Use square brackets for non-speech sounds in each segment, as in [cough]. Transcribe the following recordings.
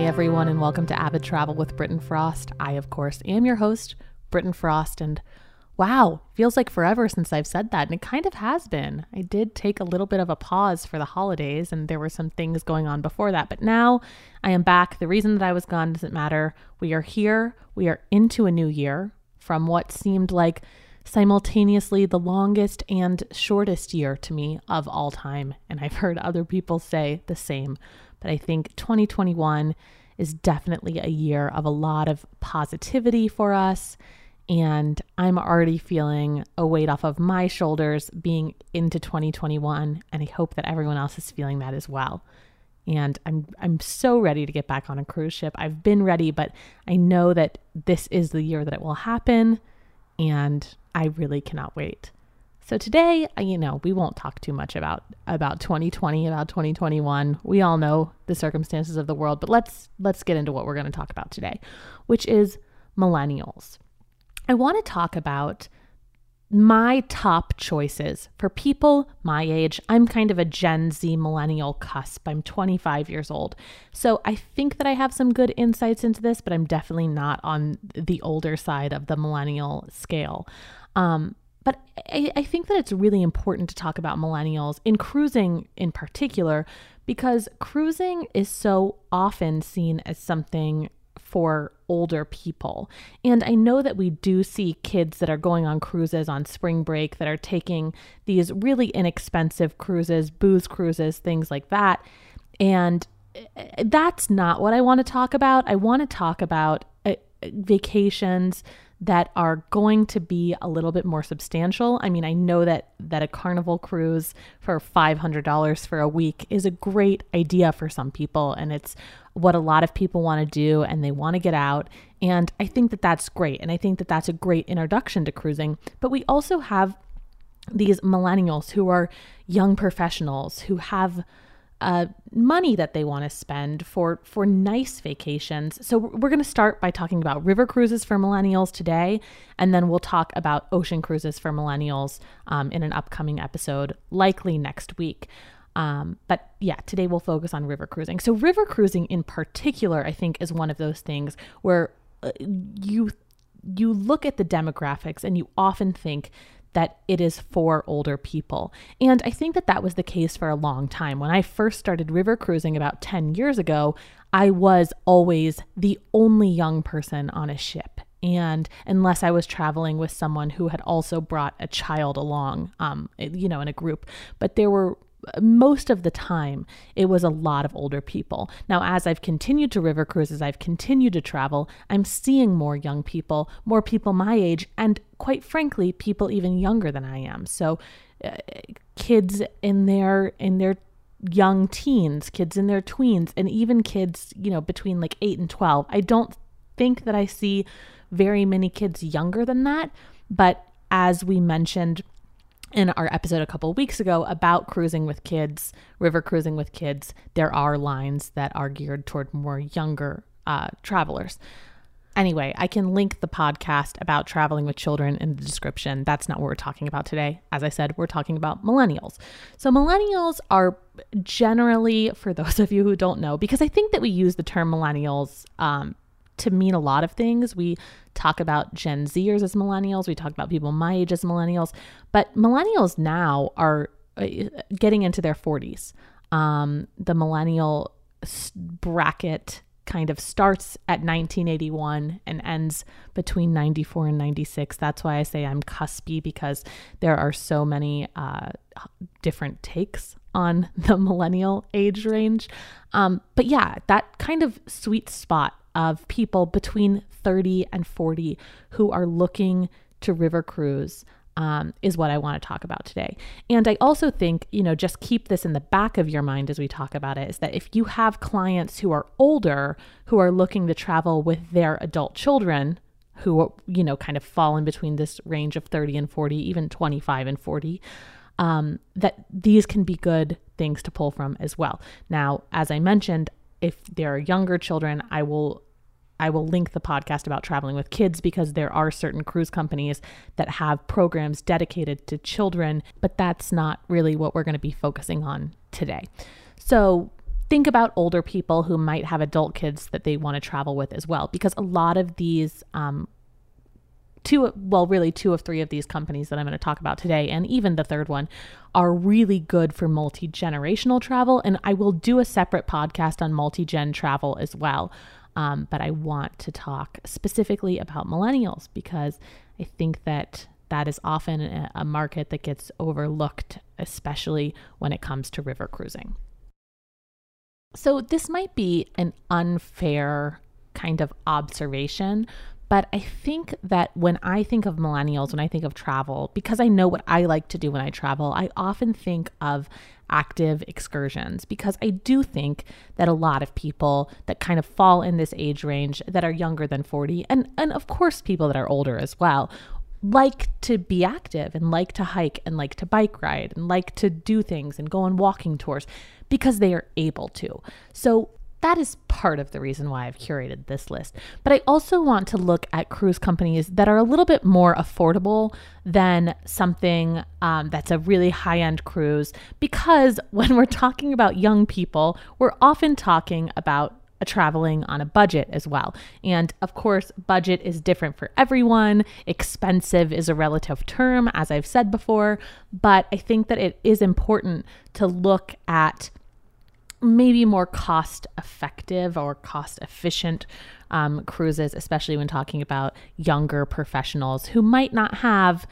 Hi, everyone, and welcome to Avid Travel with Britton Frost. I, of course, am your host, Britton Frost, and wow, feels like forever since I've said that, and it kind of has been. I did take a little bit of a pause for the holidays, and there were some things going on before that, but now I am back. The reason that I was gone doesn't matter. We are here, we are into a new year from what seemed like simultaneously the longest and shortest year to me of all time, and I've heard other people say the same. But I think 2021 is definitely a year of a lot of positivity for us. And I'm already feeling a weight off of my shoulders being into 2021. And I hope that everyone else is feeling that as well. And I'm I'm so ready to get back on a cruise ship. I've been ready, but I know that this is the year that it will happen. And I really cannot wait. So today, you know, we won't talk too much about about 2020, about 2021. We all know the circumstances of the world, but let's let's get into what we're going to talk about today, which is millennials. I want to talk about my top choices for people my age. I'm kind of a Gen Z millennial cusp. I'm 25 years old. So I think that I have some good insights into this, but I'm definitely not on the older side of the millennial scale. Um, but I, I think that it's really important to talk about millennials in cruising in particular because cruising is so often seen as something for older people. And I know that we do see kids that are going on cruises on spring break that are taking these really inexpensive cruises, booze cruises, things like that. And eh, that's not what I want to talk about. I want to talk about uh, vacations that are going to be a little bit more substantial. I mean, I know that that a carnival cruise for $500 for a week is a great idea for some people and it's what a lot of people want to do and they want to get out and I think that that's great and I think that that's a great introduction to cruising. But we also have these millennials who are young professionals who have uh, money that they want to spend for for nice vacations. So we're going to start by talking about river cruises for millennials today, and then we'll talk about ocean cruises for millennials um, in an upcoming episode, likely next week. Um, but yeah, today we'll focus on river cruising. So river cruising in particular, I think, is one of those things where uh, you you look at the demographics and you often think that it is for older people. And I think that that was the case for a long time. When I first started river cruising about 10 years ago, I was always the only young person on a ship. And unless I was traveling with someone who had also brought a child along, um, you know, in a group, but there were most of the time, it was a lot of older people. Now, as I've continued to river cruise, as I've continued to travel, I'm seeing more young people, more people my age, and quite frankly, people even younger than I am. So, uh, kids in their in their young teens, kids in their tweens, and even kids, you know, between like 8 and 12. I don't think that I see very many kids younger than that, but as we mentioned in our episode a couple weeks ago about cruising with kids, river cruising with kids, there are lines that are geared toward more younger uh, travelers. Anyway, I can link the podcast about traveling with children in the description. That's not what we're talking about today. As I said, we're talking about millennials. So, millennials are generally, for those of you who don't know, because I think that we use the term millennials um, to mean a lot of things. We talk about Gen Zers as millennials, we talk about people my age as millennials, but millennials now are uh, getting into their 40s. Um, the millennial bracket kind of starts at 1981 and ends between 94 and 96. That's why I say I'm cuspy because there are so many uh, different takes on [laughs] the millennial age range. Um, but yeah, that kind of sweet spot of people between 30 and 40 who are looking to river cruise um, is what I want to talk about today. And I also think, you know, just keep this in the back of your mind as we talk about it is that if you have clients who are older who are looking to travel with their adult children, who, you know, kind of fall in between this range of 30 and 40, even 25 and 40, um, that these can be good things to pull from as well. Now, as I mentioned, if there are younger children, I will I will link the podcast about traveling with kids because there are certain cruise companies that have programs dedicated to children, but that's not really what we're going to be focusing on today. So, think about older people who might have adult kids that they want to travel with as well, because a lot of these um, two well really two of three of these companies that i'm going to talk about today and even the third one are really good for multi-generational travel and i will do a separate podcast on multi-gen travel as well um, but i want to talk specifically about millennials because i think that that is often a, a market that gets overlooked especially when it comes to river cruising. So this might be an unfair kind of observation but I think that when I think of millennials, when I think of travel, because I know what I like to do when I travel, I often think of active excursions because I do think that a lot of people that kind of fall in this age range that are younger than 40 and and of course people that are older as well like to be active and like to hike and like to bike ride and like to do things and go on walking tours because they are able to. So that is part of the reason why I've curated this list. But I also want to look at cruise companies that are a little bit more affordable than something um, that's a really high end cruise. Because [laughs] when we're talking about young people, we're often talking about traveling on a budget as well. And of course, budget is different for everyone. Expensive is a relative term, as I've said before. But I think that it is important to look at maybe more cost effective or cost efficient um, cruises, especially when talking about younger professionals who might not have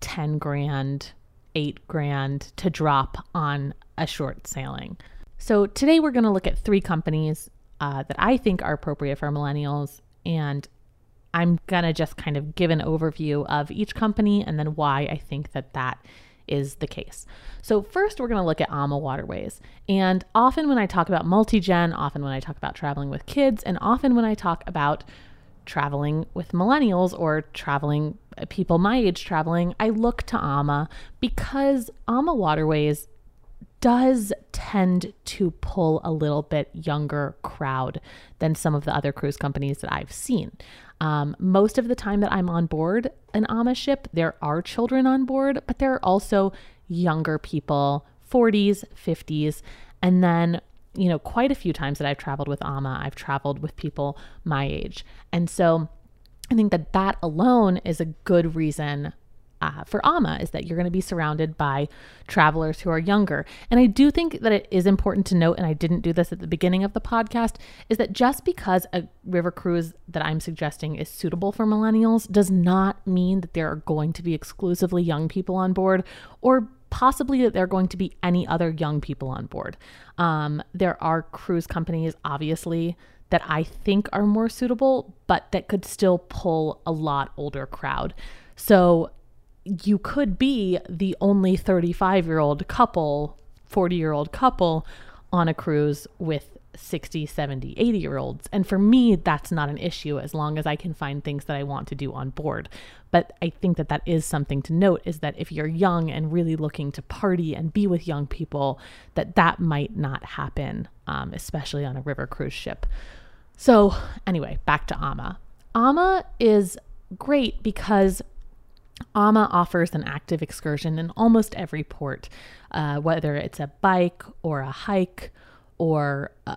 10 grand, eight grand to drop on a short sailing. So today we're going to look at three companies uh, that I think are appropriate for millennials. And I'm going to just kind of give an overview of each company and then why I think that that is the case. So, first, we're going to look at AMA Waterways. And often when I talk about multi gen, often when I talk about traveling with kids, and often when I talk about traveling with millennials or traveling uh, people my age traveling, I look to AMA because AMA Waterways does tend to pull a little bit younger crowd than some of the other cruise companies that I've seen. Um, most of the time that I'm on board an AMA ship, there are children on board, but there are also younger people, 40s, 50s, and then you know, quite a few times that I've traveled with AMA, I've traveled with people my age. And so I think that that alone is a good reason uh, for AMA is that you're going to be surrounded by travelers who are younger. And I do think that it is important to note, and I didn't do this at the beginning of the podcast, is that just because a river cruise that I'm suggesting is suitable for millennials does not mean that there are going to be exclusively young people on board or possibly that there are going to be any other young people on board. Um, there are cruise companies, obviously, that I think are more suitable, but that could still pull a lot older crowd. So you could be the only 35 year old couple, 40 year old couple on a cruise with 60, 70, 80 year olds. And for me, that's not an issue as long as I can find things that I want to do on board. But I think that that is something to note is that if you're young and really looking to party and be with young people, that that might not happen, um, especially on a river cruise ship. So, anyway, back to AMA. AMA is great because AMA offers an active excursion in almost every port, uh, whether it's a bike or a hike or uh,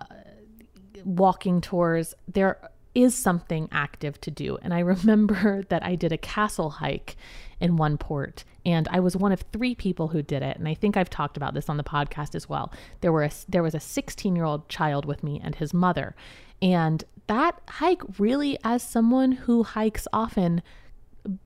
walking tours. There is something active to do. And I [laughs] remember that I did a castle hike in one port, and I was one of three people who did it. And I think I've talked about this on the podcast as well. There were a, there was a 16 year old child with me and his mother, and that hike really, as someone who hikes often,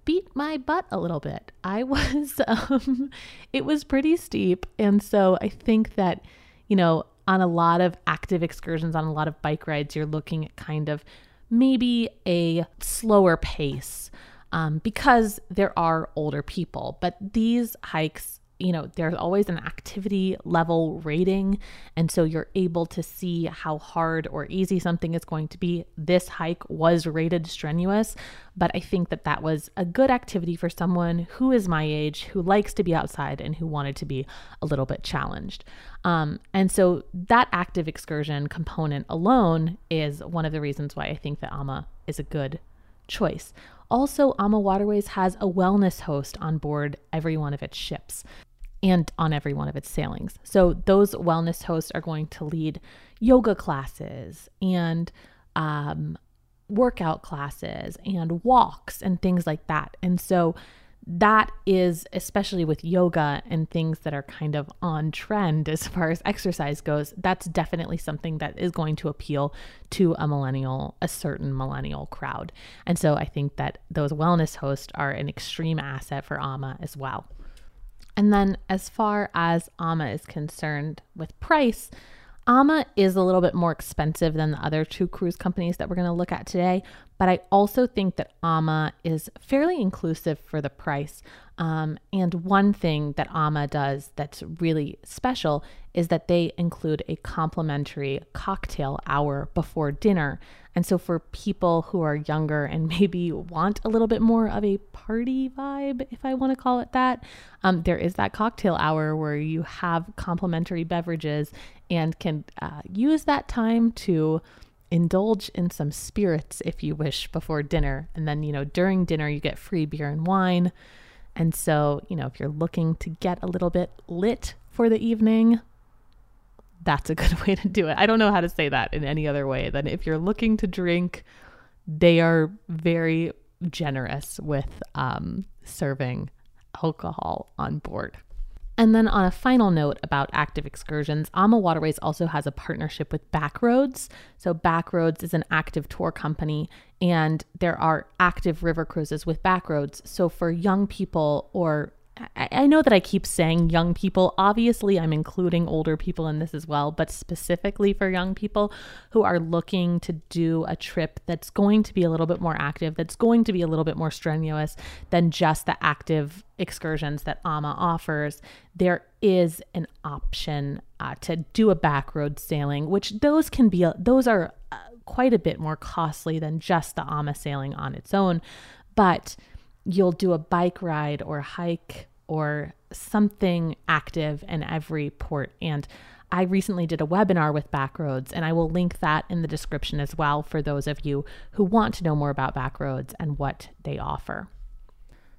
beat my butt a little bit. I [laughs] was, um, it was pretty steep. And so I think that, you know, on a lot of active excursions, on a lot of bike rides, you're looking at kind of maybe a slower pace um, because there are older people. But these hikes you know, there's always an activity level rating. And so you're able to see how hard or easy something is going to be. This hike was rated strenuous, but I think that that was a good activity for someone who is my age, who likes to be outside, and who wanted to be a little bit challenged. Um, and so that active excursion component alone is one of the reasons why I think that AMA is a good choice. Also, AMA Waterways has a wellness host on board every one of its ships. And on every one of its sailings. So those wellness hosts are going to lead yoga classes and um, workout classes and walks and things like that. And so that is especially with yoga and things that are kind of on trend as far as exercise goes that's definitely something that is going to appeal to a millennial a certain millennial crowd and so i think that those wellness hosts are an extreme asset for ama as well and then as far as ama is concerned with price ama is a little bit more expensive than the other two cruise companies that we're going to look at today but I also think that AMA is fairly inclusive for the price. Um, and one thing that AMA does that's really special is that they include a complimentary cocktail hour before dinner. And so, for people who are younger and [laughs] maybe want a little bit more of a party vibe, if I want to call it that, um, there is that cocktail hour where you have complimentary beverages and can uh, use that time to indulge in some spirits if you wish before dinner. And then, you know, during dinner, you get free beer and wine. And so, you know, if you're looking to get a little bit lit for the evening, that's a [laughs] good way to do it. I don't know how to say that in any other way than if you're looking to drink, they are very generous with um, serving alcohol on board. And then, on a final note about active excursions, AMA Waterways also has a partnership with Backroads. So, Backroads is an active tour company, and there are active river cruises with Backroads. So, for young people or I know that I keep saying young people. Obviously, I'm including older people in this as well, but specifically for young people who are looking to do a trip that's going to be a little bit more active, that's going to be a little bit more strenuous than just the active excursions that AMA offers, there is an option uh, to do a back road sailing, which those can be, those are uh, quite a bit more costly than just the AMA sailing on its own. But you'll do a bike ride or hike or something active in every port. And I recently did a webinar with Backroads, and I will link that in the description as well for those of you who want to know more about Backroads and what they offer.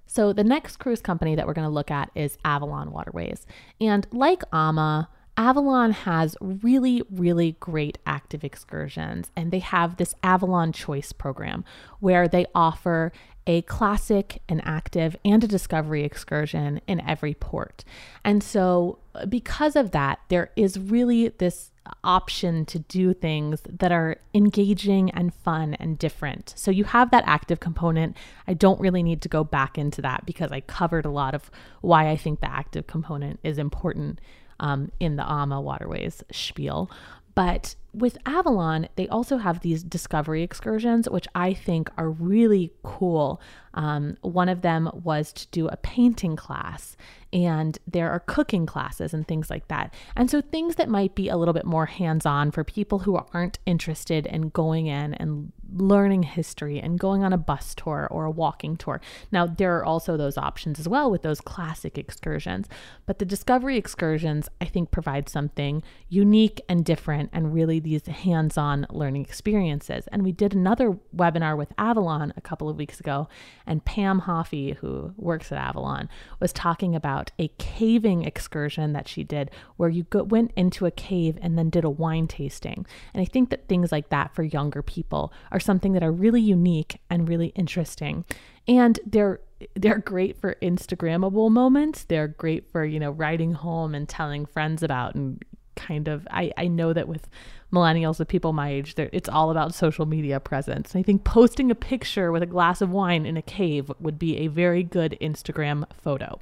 So, the next cruise company that we're going to look at is Avalon Waterways. And like AMA, Avalon has really, really great active excursions, and they have this Avalon Choice program where they offer a classic, an active, and a discovery excursion in every port. And so, because of that, there is really this option to do things that are engaging and fun and different. So, you have that active component. I don't really need to go back into that because I covered a lot of why I think the active component is important um, in the AMA waterways spiel. But with Avalon, they also have these discovery excursions, which I think are really cool. Um, one of them was to do a painting class, and there are cooking classes and things like that. And so, things that might be a little bit more hands on for people who aren't interested in going in and learning history and going on a bus tour or a walking tour. Now, there are also those options as well with those classic excursions, but the discovery excursions, I think, provide something unique and different and really these hands on learning experiences. And we did another webinar with Avalon a couple of weeks ago, and Pam Hoffey, who works at Avalon, was talking about a caving excursion that she did where you go, went into a cave and then did a wine tasting. And I think that things like that for younger people are something that are really unique and really interesting. And they're they're great for instagrammable moments they're great for you know writing home and telling friends about and kind of I, I know that with millennials with people my age it's all about social media presence i think posting a picture with a glass of wine in a cave would be a very good instagram photo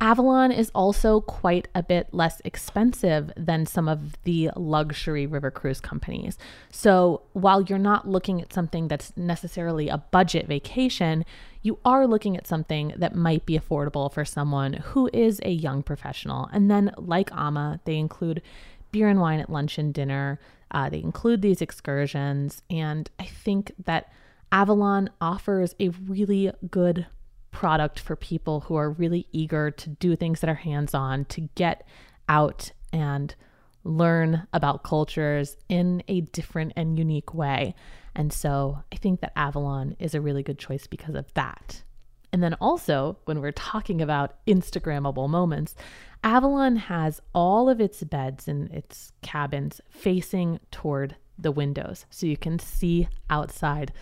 Avalon is also quite a bit less expensive than some of the luxury river cruise companies. So, while you're not looking at something that's necessarily a budget vacation, you are looking at something that might be affordable for someone who is a young professional. And then, like AMA, they include beer and wine at lunch and dinner. Uh, they include these excursions. And I think that Avalon offers a really good product for people who are really eager to do things that are hands on, to get out and learn about cultures in a different and unique way. And so I think that Avalon is a really good choice because of that. And then also, when we're talking about Instagrammable moments, Avalon has all of its beds and its cabins facing toward the windows so you can see outside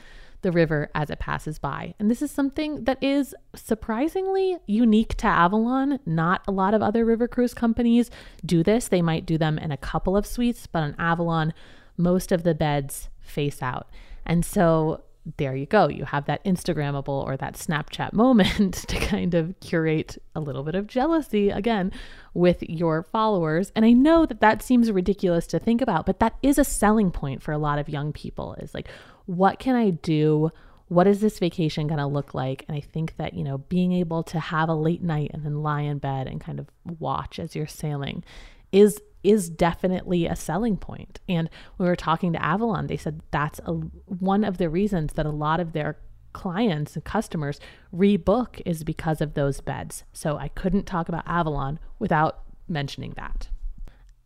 the river as it passes by. And this is something that is surprisingly unique to Avalon. Not a lot of other river cruise companies do this. They might do them in a couple of suites, but on Avalon, most of the beds face out. And so there you go. You have that Instagrammable or that Snapchat moment [laughs] to kind of curate a little bit of jealousy again with your followers. And I know that that seems ridiculous to think about, but that is a selling point for a lot of young people is like, what can I do? What is this vacation going to look like? And I think that, you know, being able to have a late night and then lie in bed and kind of watch as you're sailing is is definitely a selling point. And we were talking to Avalon, they said that's a, one of the reasons that a lot of their clients and customers rebook is because of those beds. So I couldn't talk about Avalon without mentioning that.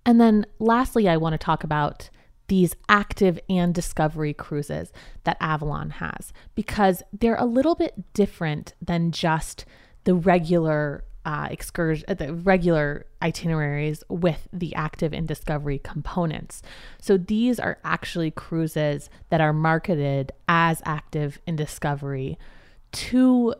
And then lastly, I want to talk about these active and discovery cruises that Avalon has because they're a little bit different than just the regular uh, excursion, uh, the regular itineraries with the active and discovery components. So these are actually cruises that are marketed as active and discovery to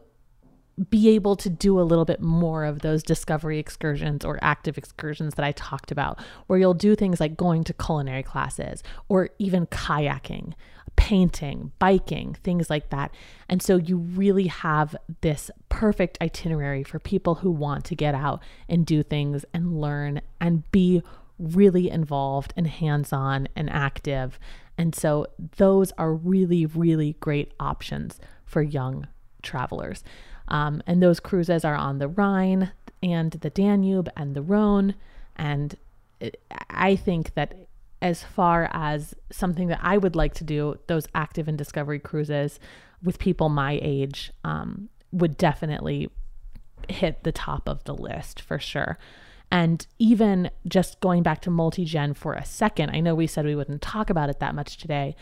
be able to do a little bit more of those discovery excursions or active excursions that I talked about, where you'll do things like going to culinary classes or even kayaking, painting, biking, things like that. And so you really have this perfect itinerary for people who want to get out and do things and learn and be really involved and hands on and active. And so those are really, really great options for young travelers. Um, and those cruises are on the Rhine and the Danube and the Rhone. And I think that as far as something that I would like to do, those active and discovery cruises with people my age um, would definitely hit the top of the list for sure. And even just going back to multi gen for a second, I know we said we wouldn't talk about it that much today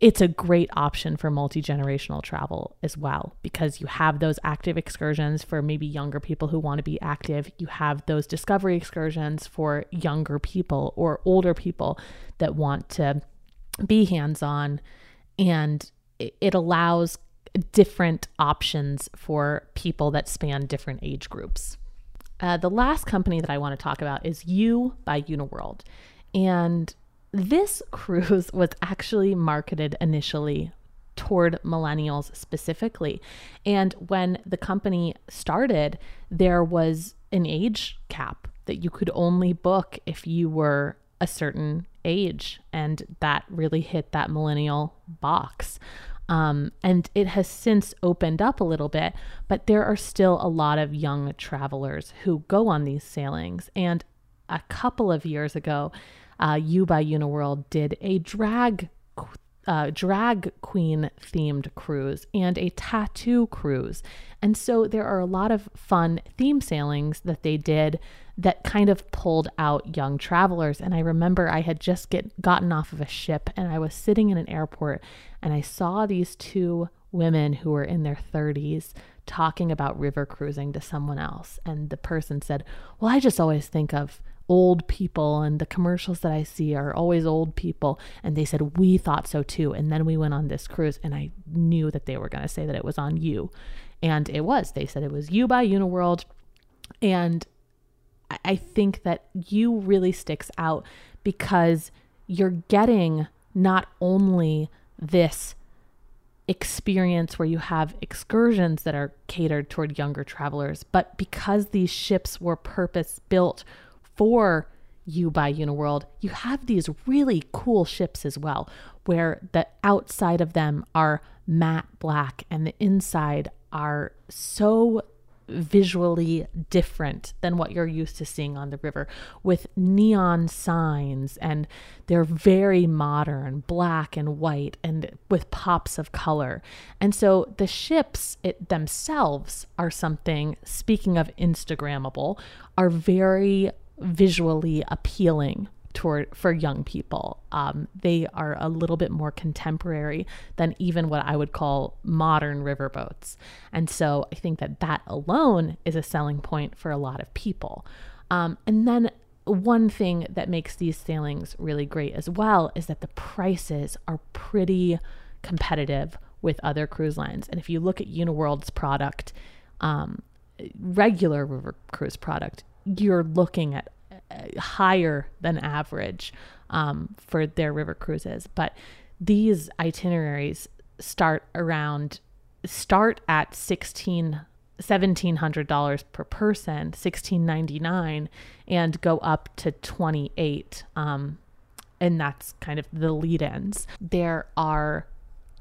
it's a great option for multi generational travel as well because you have those active excursions for maybe younger people who want to be active. You have those discovery excursions for younger people or older people that want to be hands on. And it allows different options for people that span different age groups. Uh, the last company that I want to talk about is U by Uniworld. And this [laughs] cruise was actually marketed initially toward millennials specifically. And when the company started, there was an age cap that you could only book if you were a certain age. And that really hit that millennial box. Um, and it has since opened up a little bit, but there are still a lot of young travelers who go on these sailings. And a couple of years ago, uh, U by Uniworld did a drag uh, drag queen themed cruise and a tattoo cruise. And so there are a lot of fun theme sailings that they did that kind of pulled out young travelers. And I remember I had just get gotten off of a ship and I was sitting in an airport and I saw these two women who were in their 30s talking about river cruising to someone else. And the person said, Well, I just always think of old people and the commercials that I see are always old people. And they said, We thought so too. And then we went on this cruise and I knew that they were going to say that it was on you. And it was. They said it was U by Uniworld. And I think that you really sticks out because you're getting not only this experience where you have excursions that are catered toward younger travelers, but because these ships were purpose built for U by Uniworld, you have these really cool ships as well, where the outside of them are matte black and the inside are so visually different than what you're used to seeing on the river with neon signs and they're very modern black and white and with pops of color. And so the ships it themselves are something speaking of instagrammable are very visually appealing toward for young people. Um, they are a little bit more contemporary than even what I would call modern riverboats, and so I think that that alone is a selling point for a lot of people. Um, and then one thing that makes these sailings really great as well is that the prices are pretty competitive with other cruise lines. And if you look at Uniworld's product, um, regular river cruise product, you're looking at uh, higher than average um, for their river cruises. But these itineraries start around start at 16 $1700 per person 1699 and go up to 28 um, and that's kind of the lead ins there are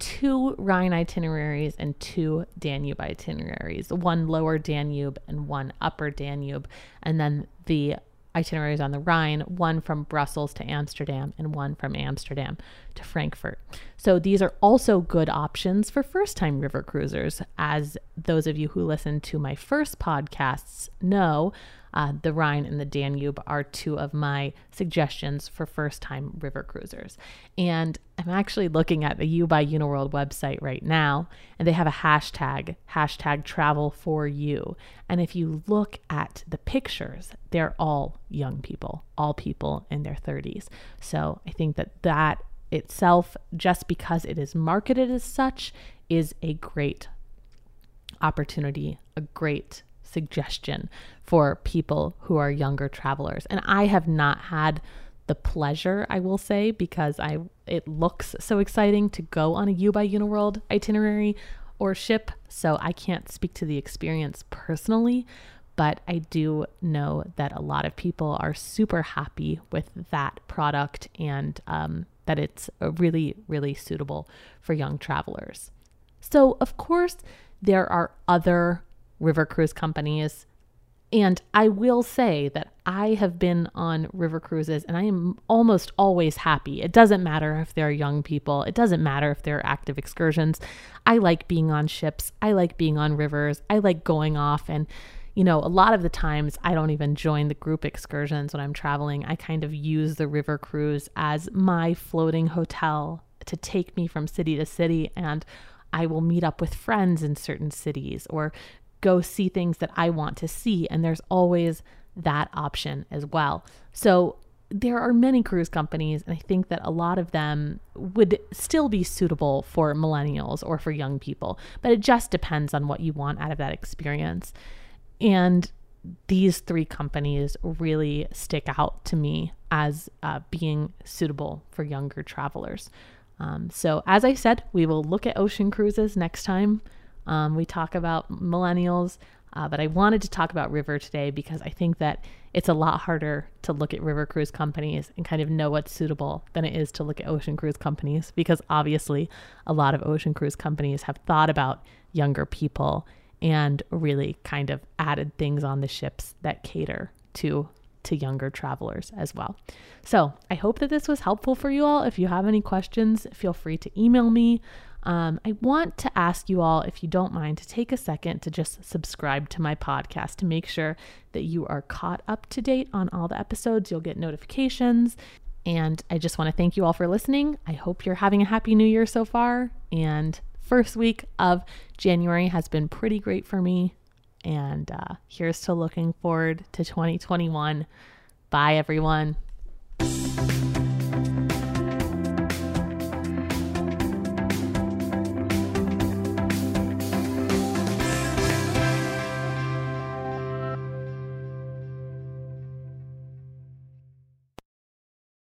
two rhine itineraries and two danube itineraries one lower danube and one upper danube and then the itineraries on the Rhine, one from Brussels to Amsterdam and one from Amsterdam to Frankfurt. So these are also good options for first time river cruisers. As those of you who listened to my first podcasts know, uh, the Rhine and the Danube are two of my suggestions for first time river cruisers. And I'm actually looking at the U by Uniworld website right now, and they have a hashtag, hashtag travel for you. And if you look at the pictures, they're all young people, all people in their 30s. So I think that that itself, just because it is marketed as such, is a great opportunity, a great suggestion for people who are younger travelers. And I have not had the pleasure, I will say, because I it looks so exciting to go on a U by Uniworld itinerary or ship. So I can't speak to the experience personally, but I do know that a lot of people are super happy with that product and um, that it's really, really suitable for young travelers. So, of course, there are other river cruise companies. And I will say that I have been on river cruises and I am almost always happy. It doesn't matter if they're young people, it doesn't matter if they're active excursions. I like being on ships, I like being on rivers, I like going off. And, you know, a lot of the times I don't even join the group excursions when I'm traveling. I kind of use the river cruise as my floating hotel to take me from city to city. And I will meet up with friends in certain cities or go see things that I want to see. And there's always that option as well. So there are many cruise companies, and I think that a lot of them would still be suitable for millennials or for young people, but it just depends on what you want out of that experience. And these three companies really stick out to me as uh, being suitable for younger travelers. Um, so, as I said, we will look at ocean cruises next time. Um, we talk about millennials, uh, but I wanted to talk about river today because I think that it's a lot harder to look at river cruise companies and kind of know what's suitable than it is to look at ocean cruise companies because obviously a lot of ocean cruise companies have thought about younger people and really kind of added things on the ships that cater to to younger travelers as well. So, I hope that this was helpful for you all. If you have any questions, feel free to email me. Um, I want to ask you all, if you don't mind, to take a second to just subscribe to my podcast to make sure that you are caught up to date on all the episodes. You'll get notifications. And I just want to thank you all for listening. I hope you're having a happy new year so far. And first week of January has been pretty great for me. And uh, here's to looking forward to 2021. Bye, everyone.